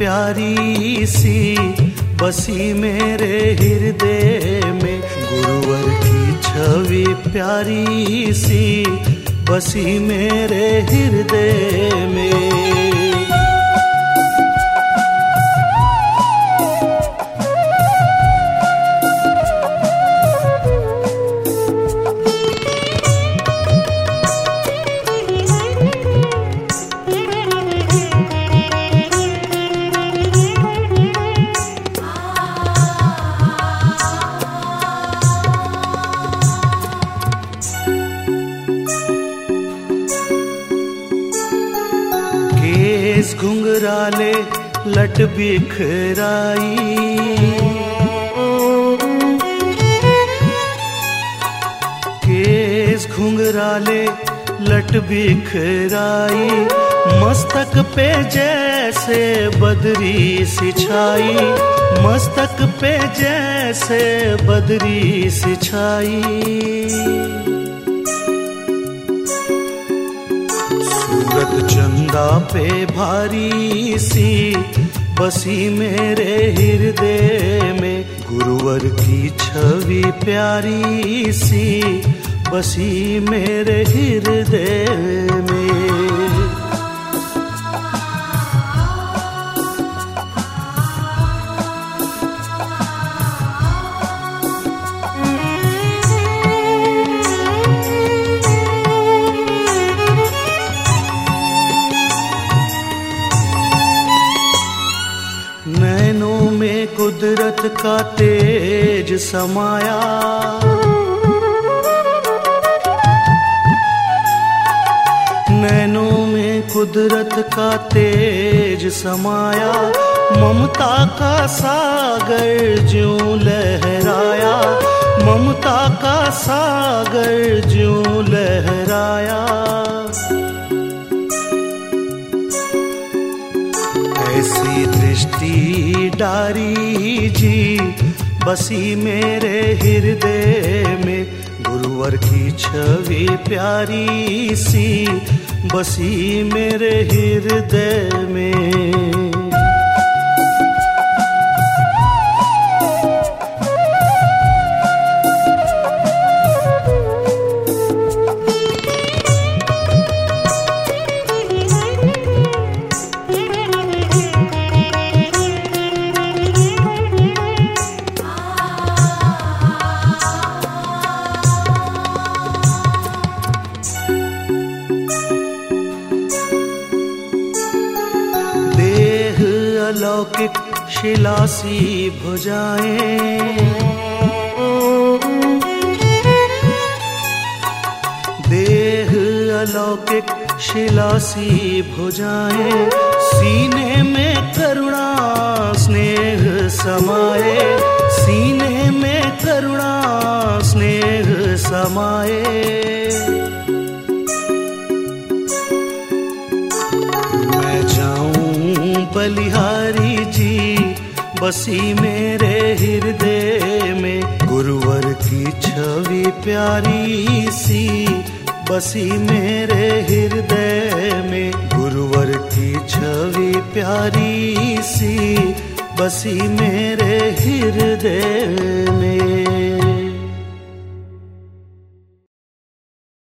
प्यारी सी बसी मेरे हृदय में। गुरुवर की छवि प्यारी सी बसी मेरे हृदय में। केस घुंघराले लट बिखराई। केस घुंघराले लट बिखराई। मस्तक पे जैसे बदरी सिछाई। मस्तक पे जैसे बदरी सिछाई। चंदा पे भारी सी, बसी मेरे हृदय में। गुरुवर की छवि प्यारी सी, बसी मेरे हृदय में। नैनों में कुदरत का तेज समाया। नैनों में कुदरत का तेज समाया। ममता का सागर ज्यों लहराया। ममता का सागर ज्यों लहराया। डारी जी, बसी मेरे हृदय में। गुरुवर की छवि प्यारी सी, बसी मेरे हृदय में। अलौकिक शिलासी भुजाए। देह अलौकिक शिलासी भुजाए। सीने में करुणा, स्नेह समाए। सीने में करुणा, स्नेह समाए। बलिहारी जी, बसी मेरे हृदय में। गुरुवर की छवि प्यारी सी, बसी मेरे हृदय में। गुरुवर की छवि प्यारी सी, बसी मेरे हृदय में।